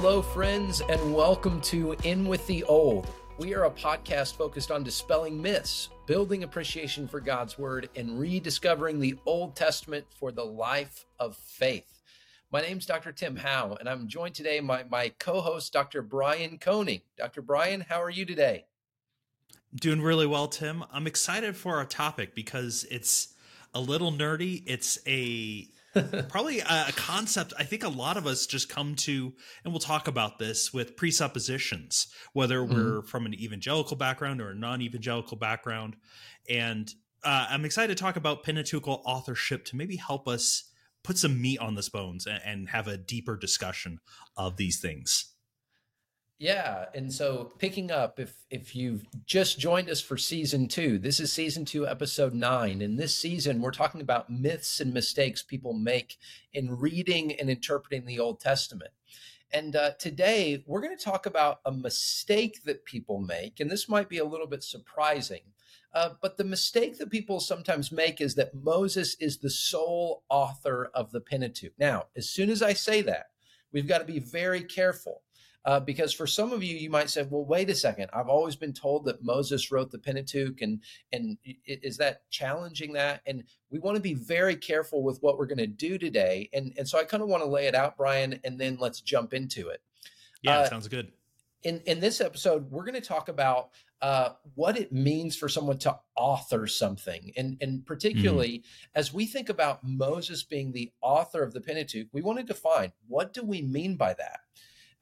Hello, friends, and welcome to In with the Old. We are a podcast focused on dispelling myths, building appreciation for God's Word, and rediscovering the Old Testament for the life of faith. My name's Dr. Tim Howe, and I'm joined today by my co host, Dr. Brian Koenig. Dr. Brian, how are you today? Doing really well, Tim. I'm excited for our topic because it's a little nerdy. It's a probably a concept I think a lot of us just come to, and we'll talk about this with presuppositions, whether mm-hmm. we're from an evangelical background or a non evangelical background. And uh, I'm excited to talk about Pentateuchal authorship to maybe help us put some meat on this bones and, and have a deeper discussion of these things. Yeah, and so picking up if if you've just joined us for season 2, this is season 2 episode 9. In this season we're talking about myths and mistakes people make in reading and interpreting the Old Testament. And uh, today we're going to talk about a mistake that people make, and this might be a little bit surprising. Uh, but the mistake that people sometimes make is that Moses is the sole author of the Pentateuch. Now, as soon as I say that, we've got to be very careful uh, because for some of you, you might say, well, wait a second. I've always been told that Moses wrote the Pentateuch, and and is that challenging that? And we want to be very careful with what we're going to do today. And and so I kind of want to lay it out, Brian, and then let's jump into it. Yeah, uh, sounds good. In in this episode, we're going to talk about uh, what it means for someone to author something. And, and particularly mm. as we think about Moses being the author of the Pentateuch, we want to define what do we mean by that?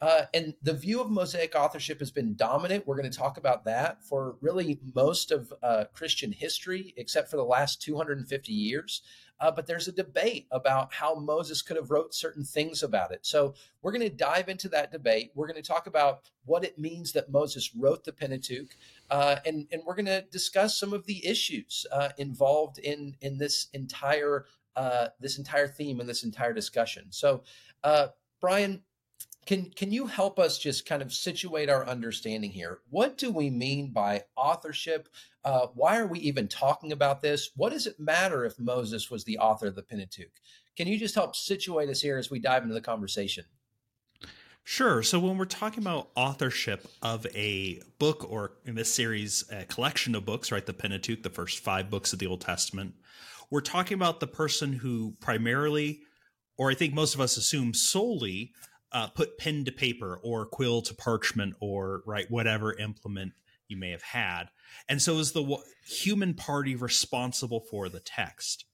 Uh, and the view of Mosaic authorship has been dominant. We're going to talk about that for really most of uh, Christian history, except for the last 250 years. Uh, but there's a debate about how Moses could have wrote certain things about it. So we're going to dive into that debate. We're going to talk about what it means that Moses wrote the Pentateuch, uh, and and we're going to discuss some of the issues uh, involved in in this entire uh, this entire theme and this entire discussion. So, Brian, can can you help us just kind of situate our understanding here? What do we mean by authorship? Uh, why are we even talking about this? What does it matter if Moses was the author of the Pentateuch? Can you just help situate us here as we dive into the conversation? Sure. So when we're talking about authorship of a book, or in this series, a collection of books, right, the Pentateuch, the first five books of the Old Testament, we're talking about the person who primarily, or I think most of us assume solely, uh, put pen to paper or quill to parchment or right whatever implement you may have had. And so is the w- human party responsible for the text?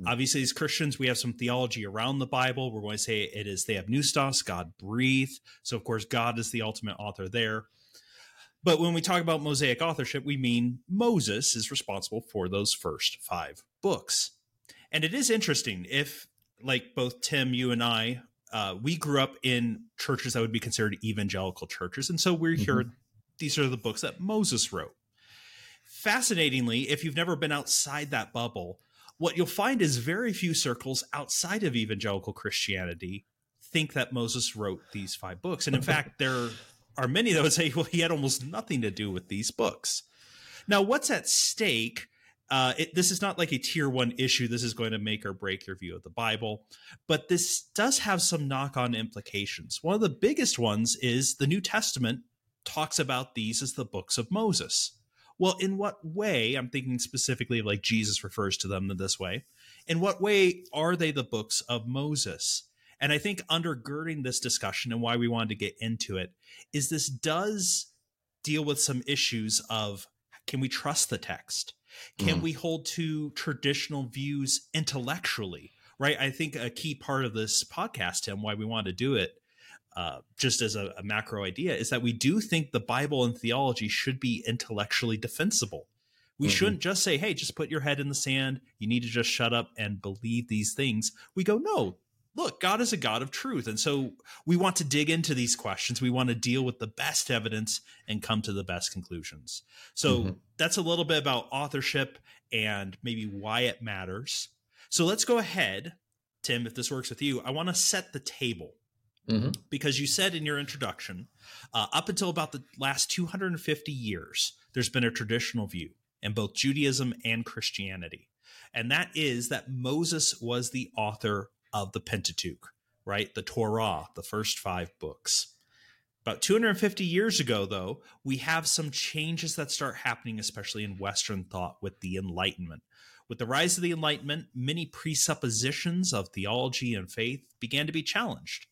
Mm-hmm. obviously as christians we have some theology around the bible. We're going to say it is theopneustos god breathed. So of course god is the ultimate author there. But when we talk about mosaic authorship we mean moses is responsible for those first five books. And it is interesting if like both tim you and i uh, we grew up in churches that would be considered evangelical churches, and so we're mm-hmm. here. These are the books that Moses wrote. Fascinatingly, if you've never been outside that bubble, what you'll find is very few circles outside of evangelical Christianity think that Moses wrote these five books. And in fact, there are many that would say, well, he had almost nothing to do with these books. Now, what's at stake uh, it, this is not like a tier one issue. This is going to make or break your view of the Bible, but this does have some knock on implications. One of the biggest ones is the New Testament talks about these as the books of Moses. Well, in what way? I'm thinking specifically of like Jesus refers to them in this way. In what way are they the books of Moses? And I think undergirding this discussion and why we wanted to get into it is this does deal with some issues of can we trust the text? Can mm. we hold to traditional views intellectually? Right. I think a key part of this podcast, Tim, why we want to do it, uh, just as a, a macro idea, is that we do think the Bible and theology should be intellectually defensible. We mm-hmm. shouldn't just say, hey, just put your head in the sand. You need to just shut up and believe these things. We go, no, look, God is a God of truth. And so we want to dig into these questions. We want to deal with the best evidence and come to the best conclusions. So mm-hmm. that's a little bit about authorship and maybe why it matters. So let's go ahead, Tim, if this works with you. I want to set the table. Mm-hmm. Because you said in your introduction, uh, up until about the last 250 years, there's been a traditional view in both Judaism and Christianity. And that is that Moses was the author of the Pentateuch, right? The Torah, the first five books. About 250 years ago, though, we have some changes that start happening, especially in Western thought with the Enlightenment. With the rise of the Enlightenment, many presuppositions of theology and faith began to be challenged.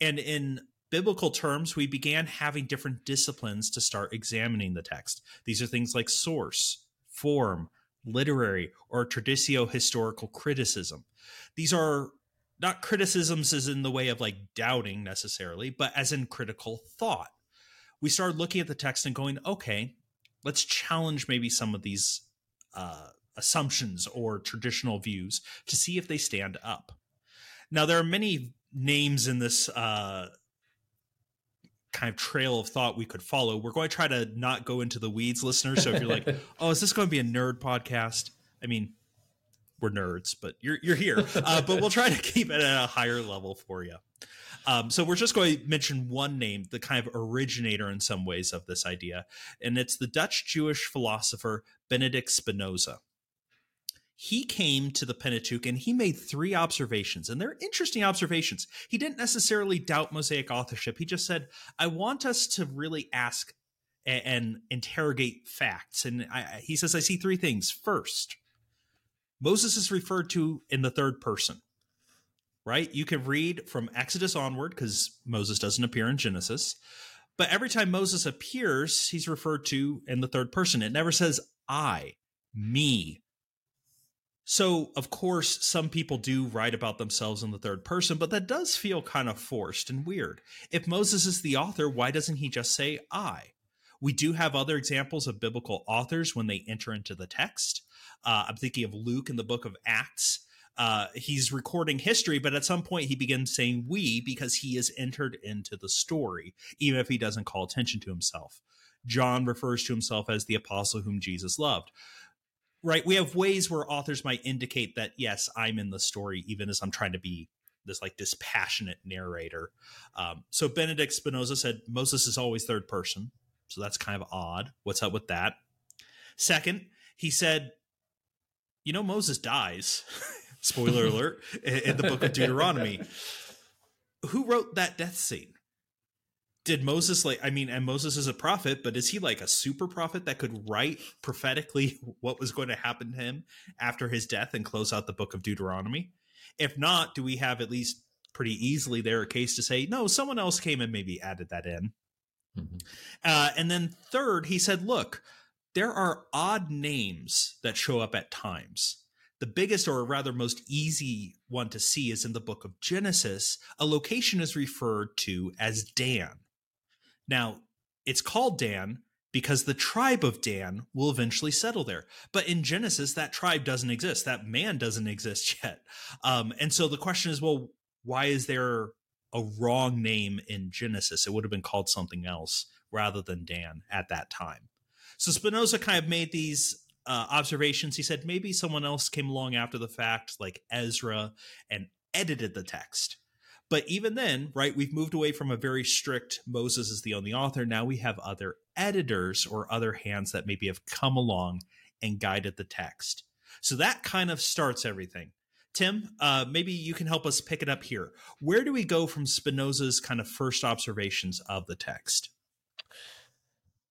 And in biblical terms, we began having different disciplines to start examining the text. These are things like source, form, literary, or traditio historical criticism. These are not criticisms as in the way of like doubting necessarily, but as in critical thought. We started looking at the text and going, okay, let's challenge maybe some of these uh, assumptions or traditional views to see if they stand up. Now, there are many names in this uh, kind of trail of thought we could follow. We're going to try to not go into the weeds, listeners. So if you're like, oh, is this going to be a nerd podcast? I mean, we're nerds, but you're you're here. Uh, but we'll try to keep it at a higher level for you. Um, so we're just going to mention one name, the kind of originator in some ways of this idea, and it's the Dutch Jewish philosopher Benedict Spinoza he came to the Pentateuch and he made three observations, and they're interesting observations. He didn't necessarily doubt Mosaic authorship. He just said, I want us to really ask and, interrogate facts. And I, he says, I see three things. First, Moses is referred to in the third person, right? You can read from Exodus onward because Moses doesn't appear in Genesis. But every time Moses appears, he's referred to in the third person. It never says I, me, so, of course, some people do write about themselves in the third person, but that does feel kind of forced and weird. If Moses is the author, why doesn't he just say I? We do have other examples of biblical authors when they enter into the text. Uh, I'm thinking of Luke in the book of Acts. Uh, he's recording history, but at some point he begins saying we because he is entered into the story, even if he doesn't call attention to himself. John refers to himself as the apostle whom Jesus loved. Right? We have ways where authors might indicate that yes i'm in the story even as i'm trying to be this like dispassionate narrator. Um, so benedict spinoza said moses is always third person. So that's kind of odd. What's up with that? Second he said you know moses dies spoiler alert in the book of deuteronomy. Who wrote that death scene? Did Moses like I mean and Moses is a prophet but is he like a super prophet that could write prophetically what was going to happen to him after his death and close out the book of Deuteronomy? If not do we have at least pretty easily there a case to say no someone else came and maybe added that in? Mm-hmm. uh, and then third he said look there are odd names that show up at times the biggest or rather most easy one to see is in the book of Genesis. A location is referred to as Dan. Now, it's called Dan because the tribe of Dan will eventually settle there. But in Genesis, that tribe doesn't exist. That man doesn't exist yet. Um, and so the question is, well, why is there a wrong name in Genesis? It would have been called something else rather than Dan at that time. So Spinoza kind of made these uh, observations. He said maybe someone else came along after the fact, like Ezra, and edited the text. But even then, right, we've moved away from a very strict Moses is the only author. Now we have other editors or other hands that maybe have come along and guided the text. So that kind of starts everything. Tim, uh, maybe you can help us pick it up here. Where do we go from Spinoza's kind of first observations of the text?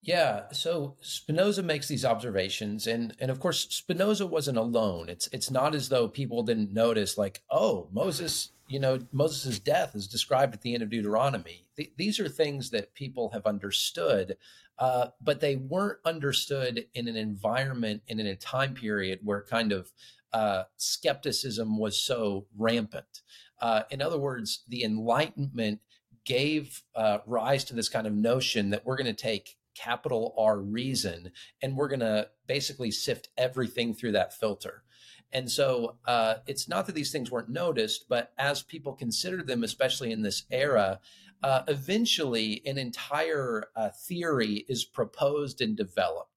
Yeah, so Spinoza makes these observations, and and of course Spinoza wasn't alone. It's it's not as though people didn't notice, like, oh, Moses you know, Moses' death is described at the end of Deuteronomy. Th- these are things that people have understood, uh, but they weren't understood in an environment and in a time period where kind of uh, skepticism was so rampant. Uh, in other words, the Enlightenment gave uh, rise to this kind of notion that we're going to take capital R reason and we're going to basically sift everything through that filter. And so uh, it's not that these things weren't noticed, but as people consider them, especially in this era, uh, eventually an entire uh, theory is proposed and developed.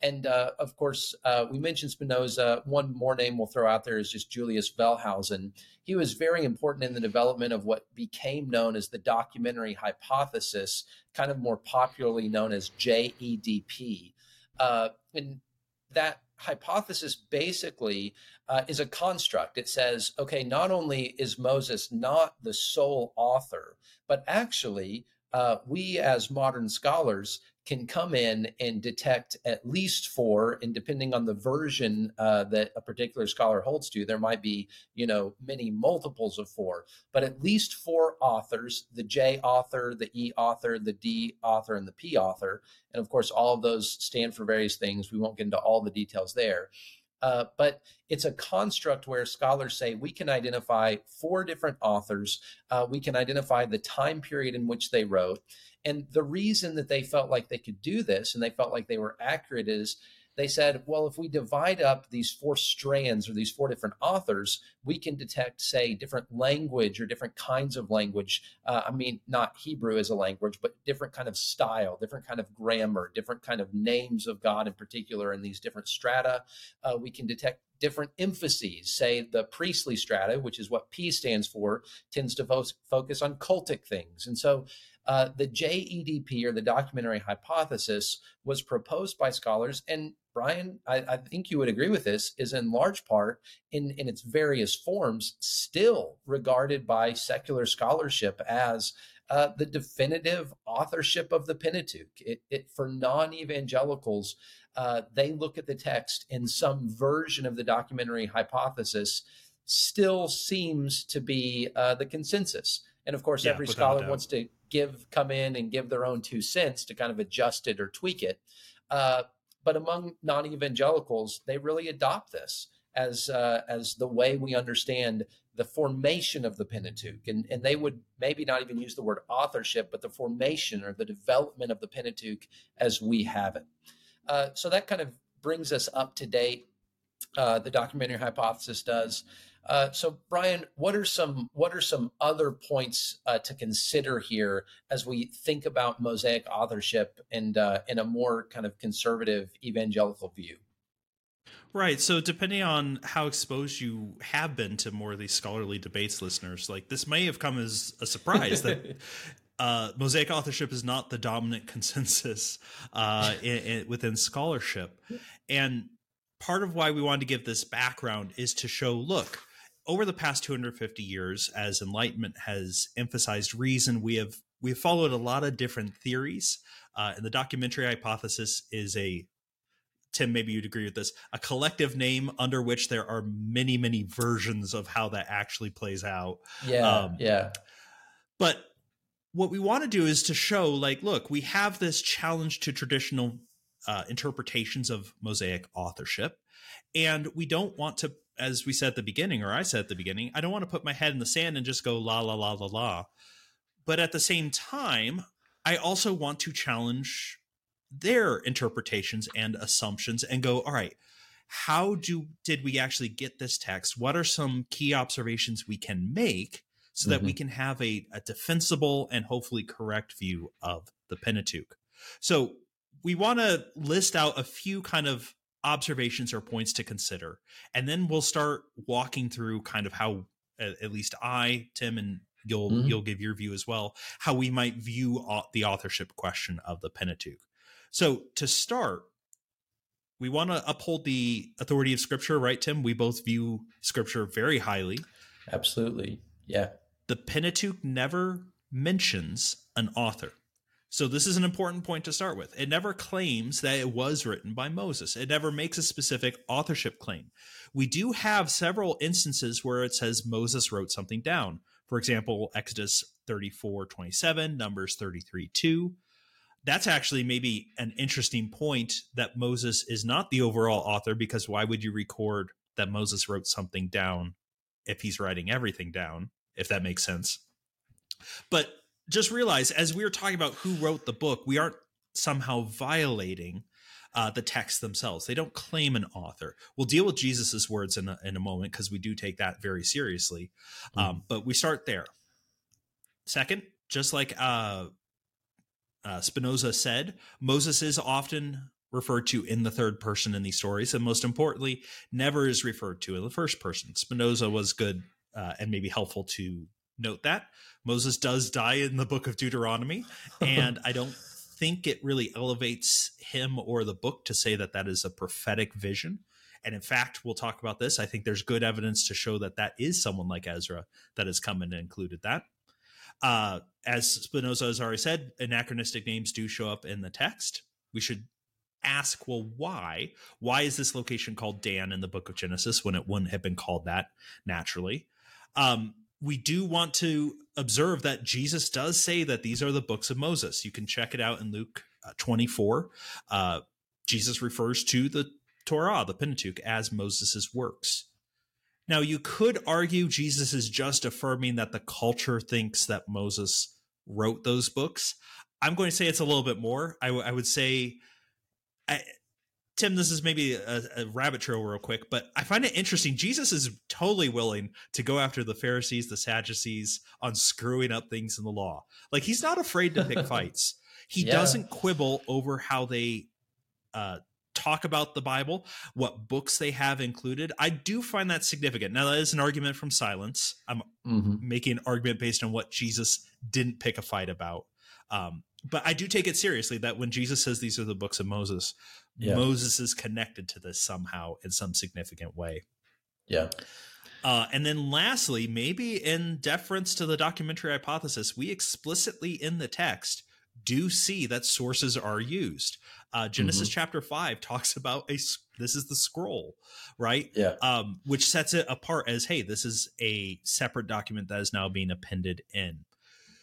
And uh, of course, uh, we mentioned Spinoza. One more name we'll throw out there is just Julius Wellhausen. He was very important in the development of what became known as the documentary hypothesis, kind of more popularly known as JEDP. Uh, and that hypothesis basically uh, is a construct. It says, okay, not only is Moses not the sole author, but actually uh, we as modern scholars can come in and detect at least four, and depending on the version uh, that a particular scholar holds to, there might be, you know, many multiples of four, but at least four authors: the J author, the E author, the D author, and the P author. And of course, all of those stand for various things. We won't get into all the details there. Uh, but it's a construct where scholars say we can identify four different authors. Uh, we can identify the time period in which they wrote. And the reason that they felt like they could do this and they felt like they were accurate is they said, well, if we divide up these four strands or these four different authors, we can detect, say, different language or different kinds of language. Uh, I mean, not Hebrew as a language, but different kind of style, different kind of grammar, different kind of names of God in particular in these different strata. Uh, we can detect different emphases. Say the priestly strata, which is what P stands for, tends to fo- focus on cultic things. And so uh, the JEDP or the documentary hypothesis was proposed by scholars, and Brian, I, I, think you would agree with this, is in large part in, in its various forms still regarded by secular scholarship as uh, the definitive authorship of the Pentateuch. It, it for non-evangelicals, uh, they look at the text in some version of the documentary hypothesis still seems to be uh, the consensus. And of course, yeah, every scholar wants to give come in and give their own two cents to kind of adjust it or tweak it. But among non-evangelicals, they really adopt this as uh, as the way we understand the formation of the Pentateuch, and and they would maybe not even use the word authorship, but the formation or the development of the Pentateuch as we have it. Uh, so that kind of brings us up to date. Uh, the documentary hypothesis does. Uh, so, Brian, what are some what are some other points uh, to consider here as we think about Mosaic authorship and uh, in a more kind of conservative evangelical view? Right. So, depending on how exposed you have been to more of these scholarly debates, listeners, like this may have come as a surprise that uh, Mosaic authorship is not the dominant consensus uh, in, in, within scholarship. And part of why we wanted to give this background is to show look, over the past 250 years, as Enlightenment has emphasized reason, we have we have followed a lot of different theories. Uh, and the documentary hypothesis is a Tim, maybe you'd agree with this, a collective name under which there are many, many versions of how that actually plays out. Yeah. Um, yeah. But what we want to do is to show, like, look, we have this challenge to traditional uh, interpretations of Mosaic authorship, and we don't want to as we said at the beginning, or I said at the beginning, I don't want to put my head in the sand and just go la la la la la. But at the same time, I also want to challenge their interpretations and assumptions and go, all right, how do did we actually get this text? What are some key observations we can make so mm-hmm. that we mm-hmm. can have a, a defensible and hopefully correct view of the Pentateuch? So we want to list out a few kind of observations or points to consider and then we'll start walking through kind of how at least i tim and you'll mm-hmm. you'll give your view as well how we might view the authorship question of the pentateuch. So to start we want to uphold the authority of scripture right tim? We both view scripture very highly. Absolutely. Yeah. The pentateuch never mentions an author so this is an important point to start with. It never claims that it was written by Moses. It never makes a specific authorship claim. We do have several instances where it says Moses wrote something down. For example, Exodus 34 27, Numbers 33 2. That's actually maybe an interesting point that Moses is not the overall author because why would you record that Moses wrote something down if he's writing everything down, if that makes sense? But just realize as we were talking about who wrote the book, we aren't somehow violating uh, the text themselves. They don't claim an author. We'll deal with Jesus's words in a, in a moment because we do take that very seriously. Mm. Um, but we start there. Second, just like uh, uh, Spinoza said, Moses is often referred to in the third person in these stories, and most importantly, never is referred to in the first person. Spinoza was good uh, and maybe helpful to note that Moses does die in the book of Deuteronomy, and I don't think it really elevates him or the book to say that that is a prophetic vision. And in fact, we'll talk about this. I think there's good evidence to show that that is someone like Ezra that has come and included that. Uh, as Spinoza has already said, anachronistic names do show up in the text. We should ask, well, why? Why is this location called Dan in the book of Genesis when it wouldn't have been called that naturally? Um, we do want to observe that Jesus does say that these are the books of Moses. You can check it out in Luke uh, 24. Uh, Jesus refers to the Torah, the Pentateuch, as Moses' works. Now, you could argue Jesus is just affirming that the culture thinks that Moses wrote those books. I'm going to say it's a little bit more. I, w- I would say, I, Tim, this is maybe a, a, rabbit trail real quick, but I find it interesting. Jesus is totally willing to go after the Pharisees, the Sadducees on screwing up things in the law. Like he's not afraid to pick fights. He yeah. doesn't quibble over how they uh, talk about the Bible, what books they have included. I do find that significant. Now, that is an argument from silence. I'm mm-hmm. making an argument based on what Jesus didn't pick a fight about. Um, but I do take it seriously that when Jesus says these are the books of Moses, yeah. Moses is connected to this somehow in some significant way. Yeah. Uh, and then lastly, maybe in deference to the documentary hypothesis, we explicitly in the text do see that sources are used. Uh, Genesis mm-hmm. chapter five talks about a this is the scroll, right? Yeah. Um, which sets it apart as hey, this is a separate document that is now being appended in.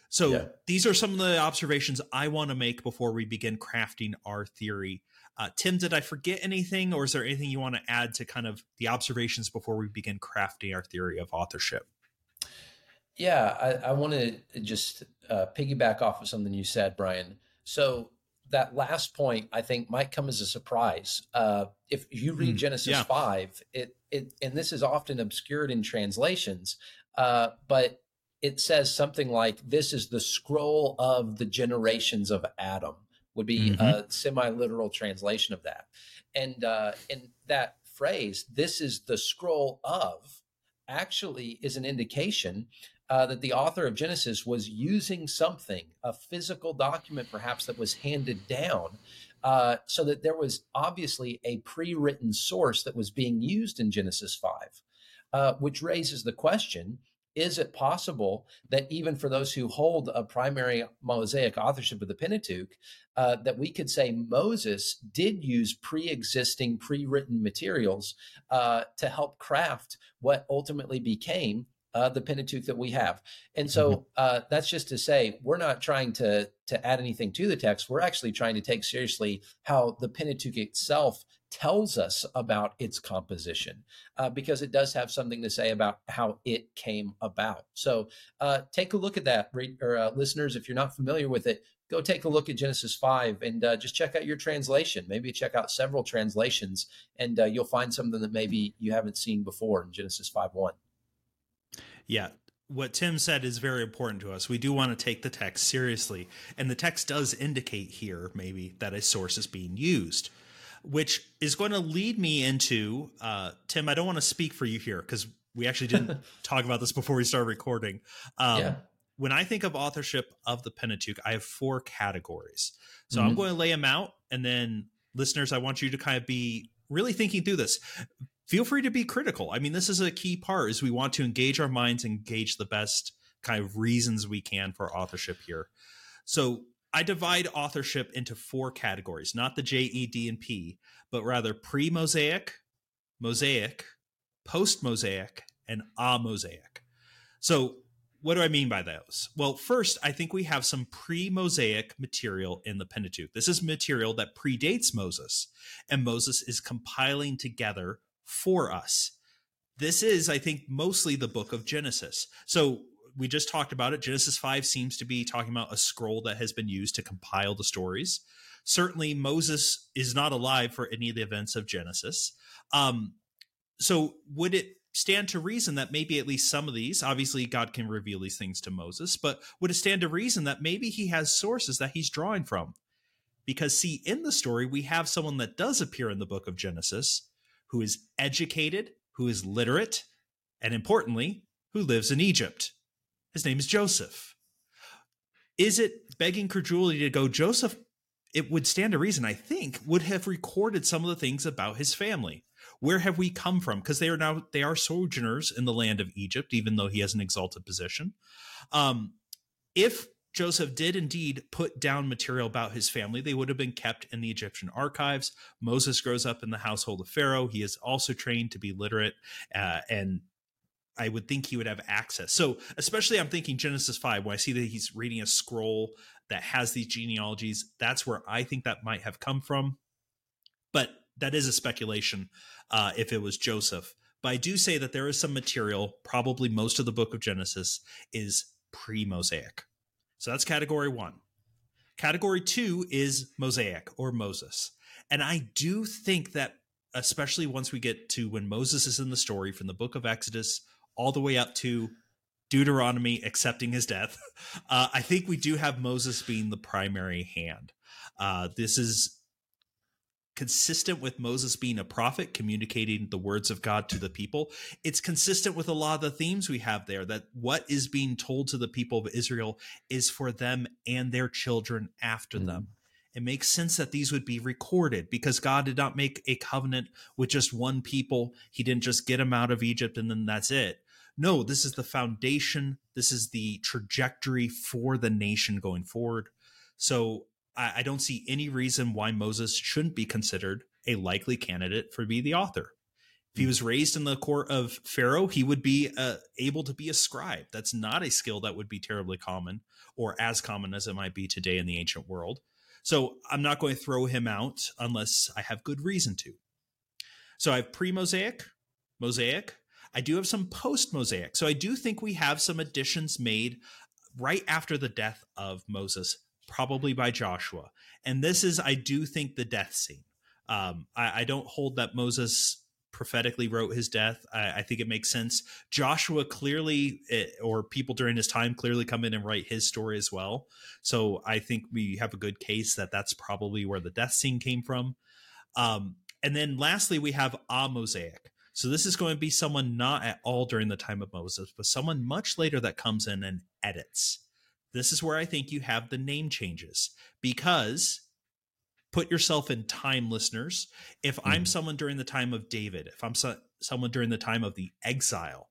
So yeah. these are some of the observations I want to make before we begin crafting our theory. Uh, Tim, did I forget anything, or is there anything you want to add to kind of the observations before we begin crafting our theory of authorship? Yeah, I, I want to just uh, piggyback off of something you said, Brian. So that last point, I think, might come as a surprise. Uh, if you read mm, Genesis yeah. five, it it and this is often obscured in translations, uh, but it says something like, "This is the scroll of the generations of Adam." Would be mm-hmm. a semi-literal translation of that, and uh, and that phrase, "This is the scroll of," actually is an indication uh, that the author of Genesis was using something, a physical document perhaps that was handed down, uh, so that there was obviously a pre written source that was being used in Genesis 5, uh, which raises the question is it possible that even for those who hold a primary Mosaic authorship of the Pentateuch, uh, that we could say Moses did use pre-existing, pre-written materials uh, to help craft what ultimately became uh, the Pentateuch that we have. And so mm-hmm. uh, that's just to say we're not trying to to add anything to the text. We're actually trying to take seriously how the Pentateuch itself tells us about its composition, uh, because it does have something to say about how it came about. So uh, take a look at that, or uh, listeners, if you're not familiar with it. Go take a look at Genesis 5 and uh, just check out your translation. Maybe check out several translations and you'll find something that maybe you haven't seen before in Genesis 5 1 yeah what Tim said is very important to us. We do want to take the text seriously. And the text does indicate here, maybe, that a source is being used, which is going to lead me into uh, Tim, I don't want to speak for you here because we actually didn't talk about this before we started recording. Um, yeah. When I think of authorship of the Pentateuch, I have four categories. So mm-hmm. I'm going to lay them out. And then, listeners, I want you to kind of be really thinking through this feel free to be critical. I mean, this is a key part is we want to engage our minds, engage the best kind of reasons we can for authorship here. So I divide authorship into four categories, not the J, E, D, and P, but rather pre-Mosaic, Mosaic, post-Mosaic, and a-Mosaic. So what do I mean by those? Well, first, I think we have some pre Mosaic material in the Pentateuch. This is material that predates Moses, and Moses is compiling together for us. This is, I think, mostly the book of Genesis. So we just talked about it. Genesis 5 seems to be talking about a scroll that has been used to compile the stories. Certainly, Moses is not alive for any of the events of Genesis. Um, so, would it stand to reason that maybe at least some of these, obviously, God can reveal these things to Moses, but would it stand to reason that maybe he has sources that he's drawing from? Because, see, in the story, we have someone that does appear in the book of Genesis who is educated, who is literate, and importantly, who lives in Egypt. His name is Joseph. Is it begging credulity to go, Joseph? It would stand to reason, I think, would have recorded some of the things about his family. Where have we come from? Because they are now they are sojourners in the land of Egypt, even though he has an exalted position. Um, if Joseph did indeed put down material about his family. They would have been kept in the Egyptian archives. Moses grows up in the household of Pharaoh. He is also trained to be literate, uh, and I would think he would have access. So, especially, I'm thinking Genesis 5, when I see that he's reading a scroll that has these genealogies, that's where I think that might have come from. But that is a speculation uh, if it was Joseph. But I do say that there is some material, probably most of the book of Genesis is pre Mosaic. So that's category one. Category two is Mosaic or Moses. And I do think that, especially once we get to when Moses is in the story from the book of Exodus all the way up to Deuteronomy accepting his death, uh, I think we do have Moses being the primary hand. Uh, this is consistent with Moses being a prophet, communicating the words of God to the people. It's consistent with a lot of the themes we have there that what is being told to the people of Israel is for them and their children after mm-hmm. them. It makes sense that these would be recorded because God did not make a covenant with just one people. He didn't just get them out of Egypt and then that's it. No, this is the foundation. This is the trajectory for the nation going forward. So I, I don't see any reason why Moses shouldn't be considered a likely candidate for be the author. If he hmm. was raised in the court of Pharaoh, he would be uh, able to be a scribe. That's not a skill that would be terribly common or as common as it might be today in the ancient world. So I'm not going to throw him out unless I have good reason to. So I have pre Mosaic, Mosaic. I do have some post Mosaic. So I do think we have some additions made right after the death of Moses probably by Joshua. And this is, I do think, the death scene. Um, I, I, don't hold that Moses prophetically wrote his death. I, I think it makes sense. Joshua clearly, it, eh, or people during his time, clearly come in and write his story as well. So I think we have a good case that that's probably where the death scene came from. Um, and then lastly, we have a-Mosaic. So this is going to be someone not at all during the time of Moses, but someone much later that comes in and edits this is where I think you have the name changes because put yourself in time listeners. If mm-hmm. I'm someone during the time of David, if I'm so, someone during the time of the exile,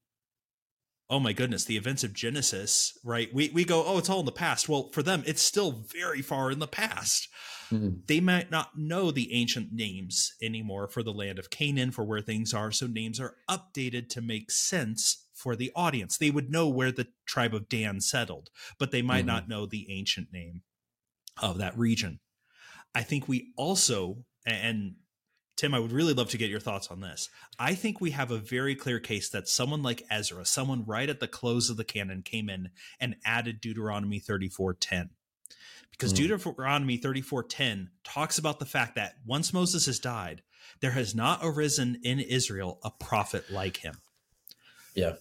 oh my goodness, the events of Genesis, right? We we go, oh, it's all in the past. Well, for them, it's still very far in the past. Mm-hmm. They might not know the ancient names anymore for the land of Canaan, for where things are. So names are updated to make sense for the audience. They would know where the tribe of Dan settled, but they might mm-hmm. not know the ancient name of that region. I think we also, and Tim, I would really love to get your thoughts on this. I think we have a very clear case that someone like Ezra, someone right at the close of the canon, came in and added Deuteronomy 34:10. Because mm. Deuteronomy 34:10 talks about the fact that once Moses has died, there has not arisen in Israel a prophet like him. Yeah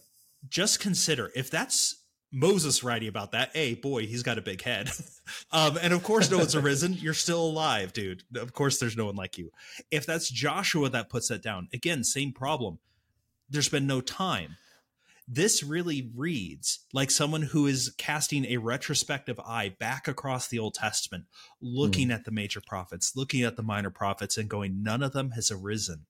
just consider if that's Moses writing about that. Hey, boy, he's got a big head. um, and of course, no one's arisen. You're still alive, dude. Of course, there's no one like you. If that's Joshua that puts that down, again, same problem. There's been no time. This really reads like someone who is casting a retrospective eye back across the Old Testament, looking mm. at the major prophets, looking at the minor prophets, and going, none of them has arisen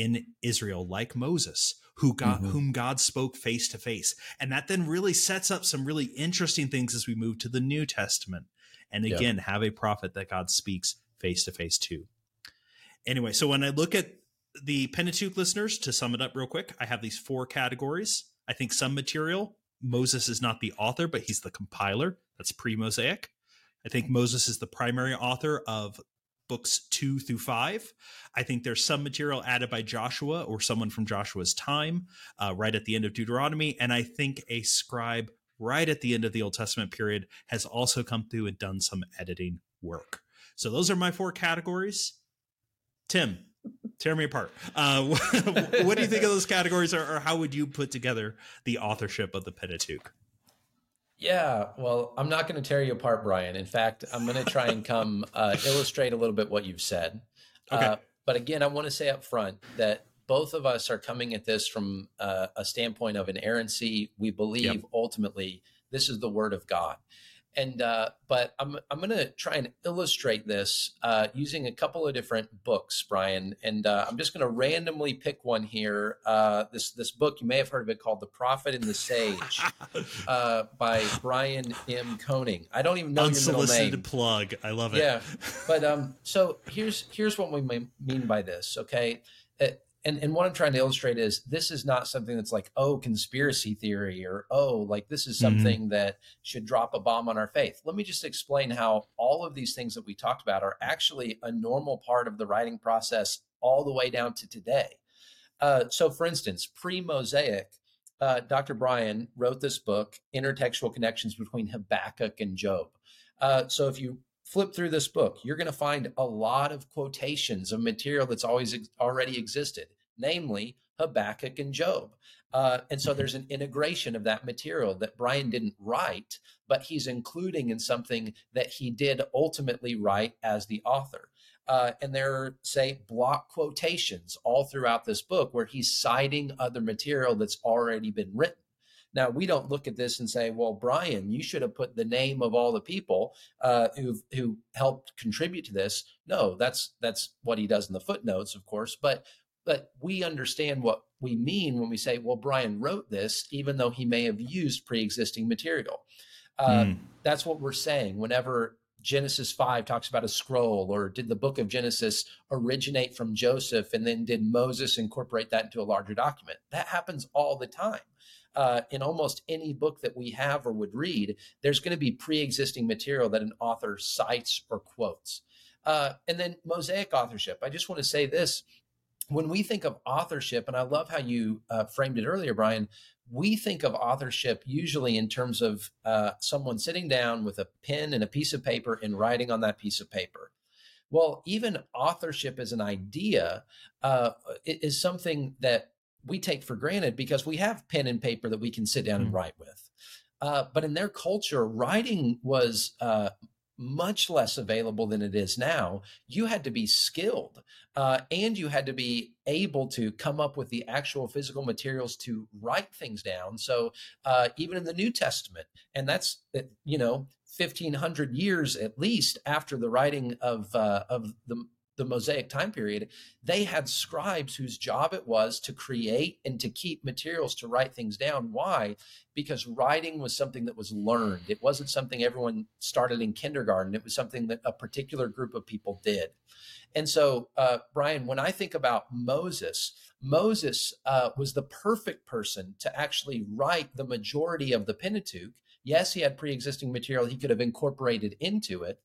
in Israel like Moses who God mm-hmm. whom God spoke face to face. And that then really sets up some really interesting things as we move to the New Testament. And again, yeah. have a prophet that God speaks face to face to. Anyway, so when I look at the Pentateuch listeners, to sum it up real quick, I have these four categories. I think some material, Moses is not the author, but he's the compiler. That's pre Mosaic. I think Moses is the primary author of books two through five. I think there's some material added by Joshua or someone from Joshua's time uh, right at the end of Deuteronomy. And I think a scribe right at the end of the Old Testament period has also come through and done some editing work. So those are my four categories. Tim, tear me apart. Uh, what do you think of those categories, or, or how would you put together the authorship of the Pentateuch? Yeah, well, I'm not going to tear you apart, Brian. In fact, I'm going to try and come uh, illustrate a little bit what you've said. Okay. Uh, but again, I want to say up front that both of us are coming at this from uh, a standpoint of inerrancy. We believe yep. ultimately this is the word of God. And uh, but I'm I'm going to try and illustrate this uh, using a couple of different books, Brian. And uh, I'm just going to randomly pick one here. Uh, this this book you may have heard of it called "The Prophet and the Sage" uh, by Brian M. Koenig. I don't even know Unsolicited your middle name. plug. I love it. Yeah, but um, so here's here's what we mean by this. Okay, and and what I'm trying to illustrate is this is not something that's like oh conspiracy theory or oh like this is mm-hmm. something mm-hmm. that should drop a bomb on our faith. Let me just explain how all of these things that we talked about are actually a normal part of the writing process all the way down to today. Uh, so, for instance, pre-Mosaic, uh, Dr. Brian wrote this book, Intertextual Connections Between Habakkuk and Job. Uh, so, if you flip through this book, you're going to find a lot of quotations of material that's always ex- already existed, namely Habakkuk and Job. Uh, and so there's an integration of that material that Brian didn't write, but he's including in something that he did ultimately write as the author. Uh, and there are, say, block quotations all throughout this book where he's citing other material that's already been written. Now, we don't look at this and say, well, Brian, you should have put the name of all the people uh, who who helped contribute to this. No, that's that's what he does in the footnotes, of course. But but we understand what we mean when we say, well, Brian wrote this, even though he may have used pre-existing material. Uh, mm. That's what we're saying whenever Genesis 5 talks about a scroll, or did the book of Genesis originate from Joseph and then did Moses incorporate that into a larger document? That happens all the time uh, in almost any book that we have or would read, there's going to be pre existing material that an author cites or quotes. Uh, and then Mosaic authorship. I just want to say this when we think of authorship, and I love how you uh, framed it earlier, Brian, we think of authorship usually in terms of uh, someone sitting down with a pen and a piece of paper and writing on that piece of paper. Well, even authorship as an idea uh, is something that we take for granted because we have pen and paper that we can sit down mm. and write with. Uh, but in their culture, writing was uh, much less available than it is now. You had to be skilled uh, and you had to be able to come up with the actual physical materials to write things down. So uh, even in the New Testament, and that's, uh, you know, 1500 years at least after the writing of, uh, of the the Mosaic time period, they had scribes whose job it was to create and to keep materials to write things down. Why? Because writing was something that was learned. It wasn't something everyone started in kindergarten. It was something that a particular group of people did. And so, uh, Brian, when I think about Moses, Moses uh, was the perfect person to actually write the majority of the Pentateuch. Yes, he had pre existing material he could have incorporated into it,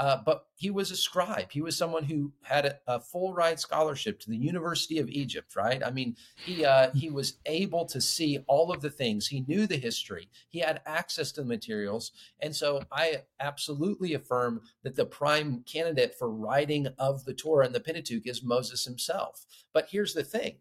uh, but he was a scribe. He was someone who had a, a, full ride scholarship to the University of Egypt, right? I mean, he uh, he was able to see all of the things. He knew the history. He had access to the materials, and so I absolutely affirm that the prime candidate for writing of the Torah and the Pentateuch is Moses himself. But here's the thing: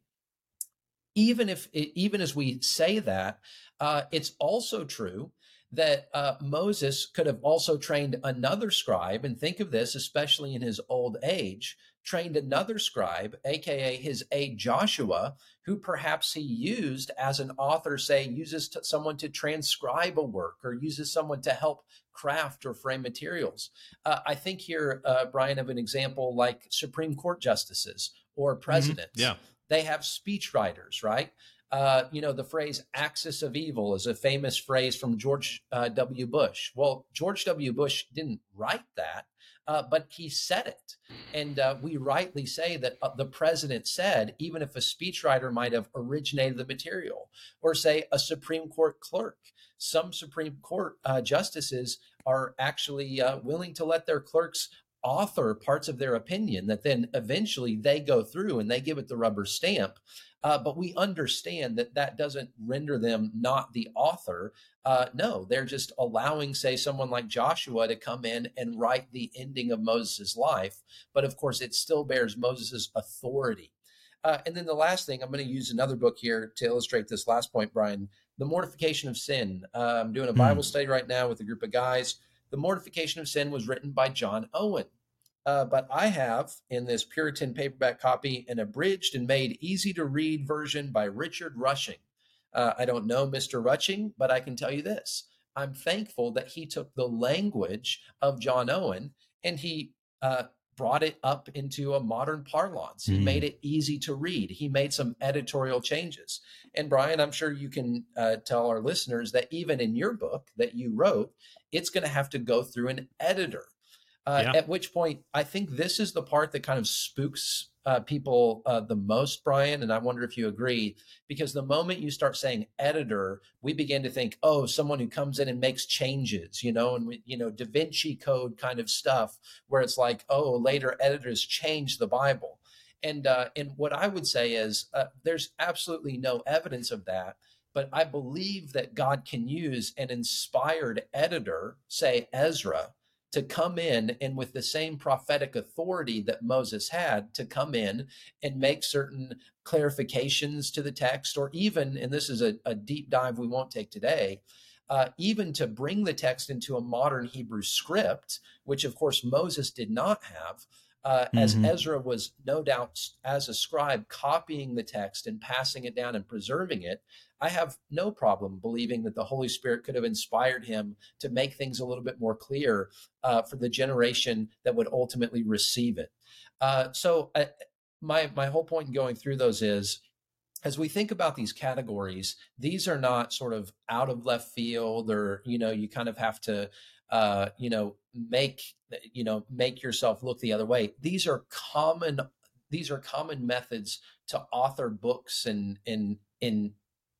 even if even as we say that, uh, it's also true that uh, Moses could have also trained another scribe, and think of this, especially in his old age, trained another scribe, aka his aide Joshua, who perhaps he used as an author, say, uses t- someone to transcribe a work or uses someone to help craft or frame materials. Uh, I think here, uh, Brian, of an example like Supreme Court justices or presidents. Mm-hmm. Yeah. They have speech writers, right? Uh, you know, the phrase axis of evil is a famous phrase from George uh, W. Bush. Well, George W. Bush didn't write that, uh, but he said it. And uh, we rightly say that uh, the president said, even if a speechwriter might have originated the material, or say a Supreme Court clerk. Some Supreme Court justices are actually willing to let their clerks author parts of their opinion that then eventually they go through and they give it the rubber stamp uh, but we understand that that doesn't render them not the author. Uh, no, they're just allowing, say, someone like Joshua to come in and write the ending of Moses' life. But of course, it still bears Moses' authority. Uh, and then the last thing, I'm going to use another book here to illustrate this last point, Brian. The Mortification of Sin. Uh, I'm doing a Bible mm. study right now with a group of guys. The Mortification of Sin was written by John Owen. Uh, but I have in this Puritan paperback copy an abridged and made easy to read version by Richard Rushing. Uh, I don't know Mr. Rushing, but I can tell you this. I'm thankful that he took the language of John Owen and he uh, brought it up into a modern parlance. He mm. made it easy to read. He made some editorial changes. And Brian, I'm sure you can uh, tell our listeners that even in your book that you wrote, it's going to have to go through an editor. Uh, yeah. At which point, I think this is the part that kind of spooks uh, people uh, the most, Brian, and I wonder if you agree, because the moment you start saying editor, we begin to think, oh, someone who comes in and makes changes, you know, and we, you know, Da Vinci Code kind of stuff, where it's like, oh, later editors change the Bible, and uh, and what I would say is, uh, there's absolutely no evidence of that. But I believe that God can use an inspired editor, say Ezra, to come in and with the same prophetic authority that Moses had to come in and make certain clarifications to the text, or even, and this is a, a deep dive we won't take today, uh, even to bring the text into a modern Hebrew script, which of course Moses did not have. Uh, mm-hmm. As Ezra was no doubt, as a scribe, copying the text and passing it down and preserving it, I have no problem believing that the Holy Spirit could have inspired him to make things a little bit more clear uh, for the generation that would ultimately receive it. Uh, so, uh, my my whole point in going through those is as we think about these categories, these are not sort of out of left field, or you know, you kind of have to, uh, you know, make you know make yourself look the other way. These are common. These are common methods to author books and in in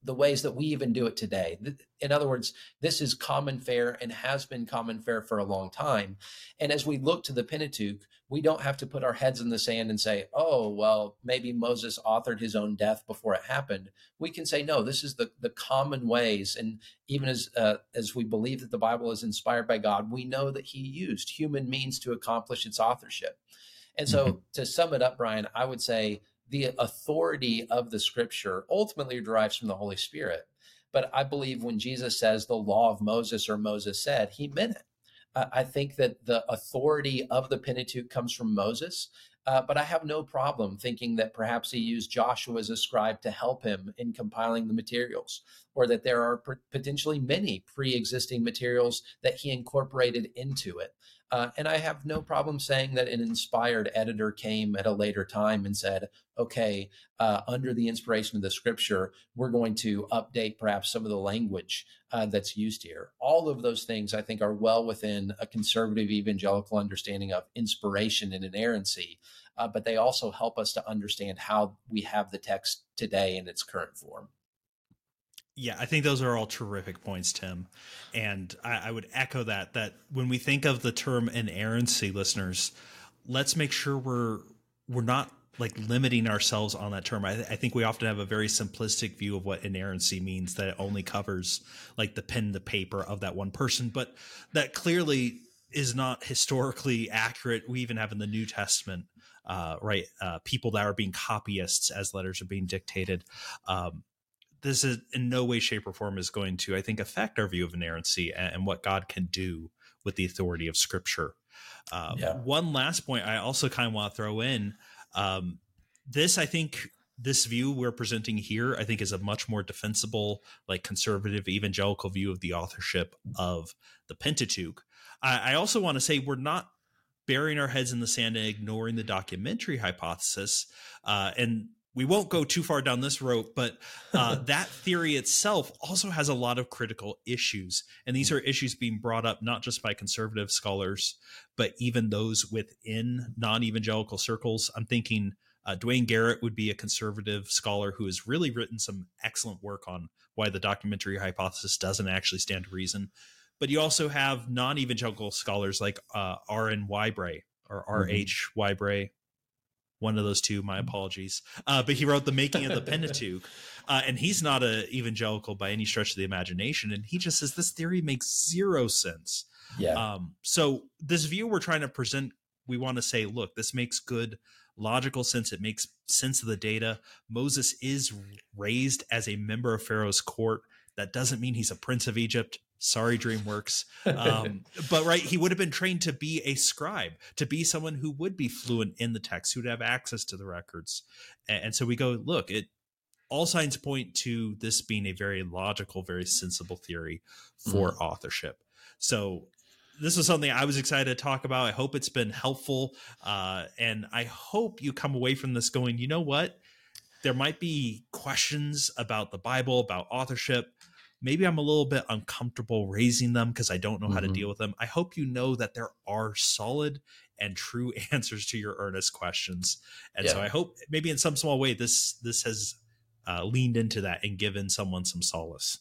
the ways that we even do it today. In other words, this is common fare and has been common fare for a long time. And as we look to the Pentateuch, we don't have to put our heads in the sand and say, oh, well, maybe Moses authored his own death before it happened. We can say, no, this is the, the common ways. And even as, uh, as we believe that the Bible is inspired by God, we know that he used human means to accomplish its authorship. And so mm-hmm. to sum it up, Brian, I would say the authority of the scripture ultimately derives from the Holy Spirit. But I believe when Jesus says the law of Moses or Moses said, he meant it. I think that the authority of the Pentateuch comes from Moses, uh, but I have no problem thinking that perhaps he used Joshua as a scribe to help him in compiling the materials, or that there are potentially many pre existing materials that he incorporated into it. Uh, and I have no problem saying that an inspired editor came at a later time and said, okay, uh, under the inspiration of the scripture, we're going to update perhaps some of the language uh, that's used here. All of those things I think are well within a conservative evangelical understanding of inspiration and inerrancy, uh, but they also help us to understand how we have the text today in its current form. Yeah, I think those are all terrific points, Tim. And I, I, would echo that that when we think of the term inerrancy, listeners, let's make sure we're we're not like limiting ourselves on that term. I, I, think we often have a very simplistic view of what inerrancy means that it only covers like the pen the paper of that one person, but that clearly is not historically accurate. We even have in the New Testament, uh, right, uh, people that are being copyists as letters are being dictated. Um, this is in no way, shape, or form is going to, I think, affect our view of inerrancy and, and what God can do with the authority of Scripture. Uh, yeah. One last point I also kind of want to throw in. Um, this, I think, this view we're presenting here, I think, is a much more defensible, like conservative evangelical view of the authorship of the Pentateuch. I, I also want to say we're not burying our heads in the sand and ignoring the documentary hypothesis. Uh, and we won't go too far down this road, but uh, that theory itself also has a lot of critical issues. And these are issues being brought up not just by conservative scholars, but even those within non evangelical circles. I'm thinking uh, Duane Garrett would be a conservative scholar who has really written some excellent work on why the documentary hypothesis doesn't actually stand to reason. But you also have non evangelical scholars like uh, R.N. Whybray or R.H. Mm-hmm. Whybray one of those two my apologies. Uh, but he wrote the making of the pentateuch uh, and he's not a evangelical by any stretch of the imagination and he just says this theory makes zero sense. Yeah. Um, so this view we're trying to present we want to say look this makes good logical sense. It makes sense of the data. Moses is raised as a member of pharaoh's court. That doesn't mean he's a prince of egypt sorry dreamworks um, but right he would have been trained to be a scribe to be someone who would be fluent in the text who'd have access to the records and, and so we go look it all signs point to this being a very logical, very sensible theory for mm-hmm. authorship. So this was something I was excited to talk about. I hope it's been helpful. Uh, and I hope you come away from this going, you know what? There might be questions about the Bible, about authorship. Maybe I'm a little bit uncomfortable raising them because I don't know mm-hmm. how to mm-hmm. deal with them. I hope you know that there are solid and true answers to your earnest questions. And yeah. so I hope maybe in some small way this this has uh, leaned into that and given someone some solace.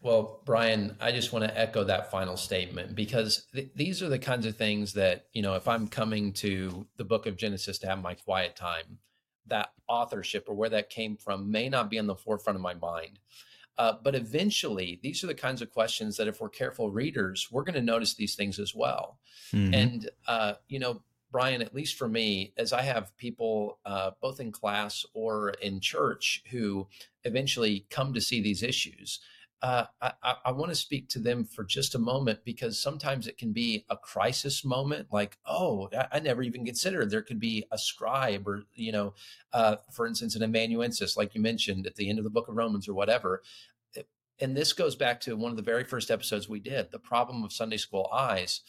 Well, Brian, I just want to echo that final statement because th- these are the kinds of things that, you know, if I'm coming to the book of Genesis to have my quiet time, that authorship or where that came from may not be on the forefront of my mind. Uh, but eventually, these are the kinds of questions that, if we're careful readers, we're going to notice these things as well. Mm-hmm. And, uh, you know, Brian, at least for me, as I have people uh, both in class or in church who eventually come to see these issues, uh, I, I want to speak to them for just a moment because sometimes it can be a crisis moment, like, oh, I, I never even considered there could be a scribe, or you know, uh, for instance, an amanuensis, like you mentioned at the end of the Book of Romans, or whatever. And this goes back to one of the very first episodes we did, the problem of Sunday school eyes.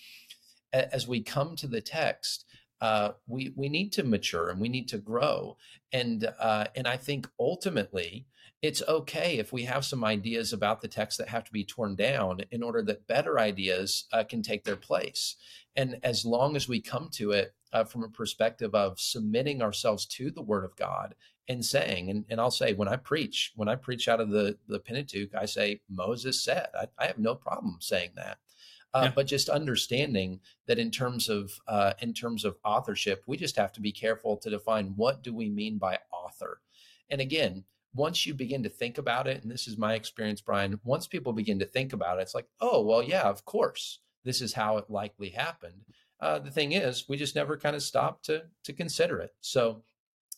As we come to the text, uh, we we need to mature and we need to grow, and uh, and I think ultimately it's okay if we have some ideas about the text that have to be torn down in order that better ideas uh, can take their place. And as long as we come to it uh, from a perspective of submitting ourselves to the Word of God and saying, and, and I'll say, when I preach, when I preach out of the, the Pentateuch, I say, Moses said, I, I have no problem saying that. Uh, yeah. but just understanding that in terms of uh, in terms of authorship, we just have to be careful to define what do we mean by author. And again, once you begin to think about it, and this is my experience, Brian, once people begin to think about it, it's like, oh, well, yeah, of course, this is how it likely happened. Uh, the thing is, we just never kind of stopped to to consider it. So,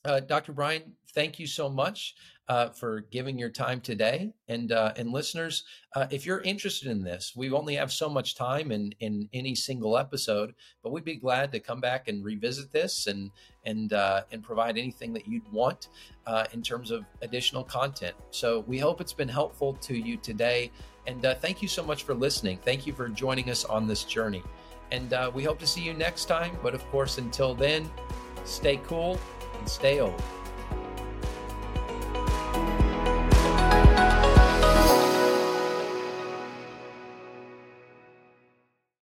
uh, Dr. Brian, thank you so much uh, for giving your time today. And uh, and listeners, uh, if you're interested in this, we only have so much time in in any single episode, but we'd be glad to come back and revisit this and and uh, and provide anything that you'd want uh, in terms of additional content. So we hope it's been helpful to you today. And uh, thank you so much for listening. Thank you for joining us on this journey. And we hope to see you next time. But of course, until then, stay cool and stay old.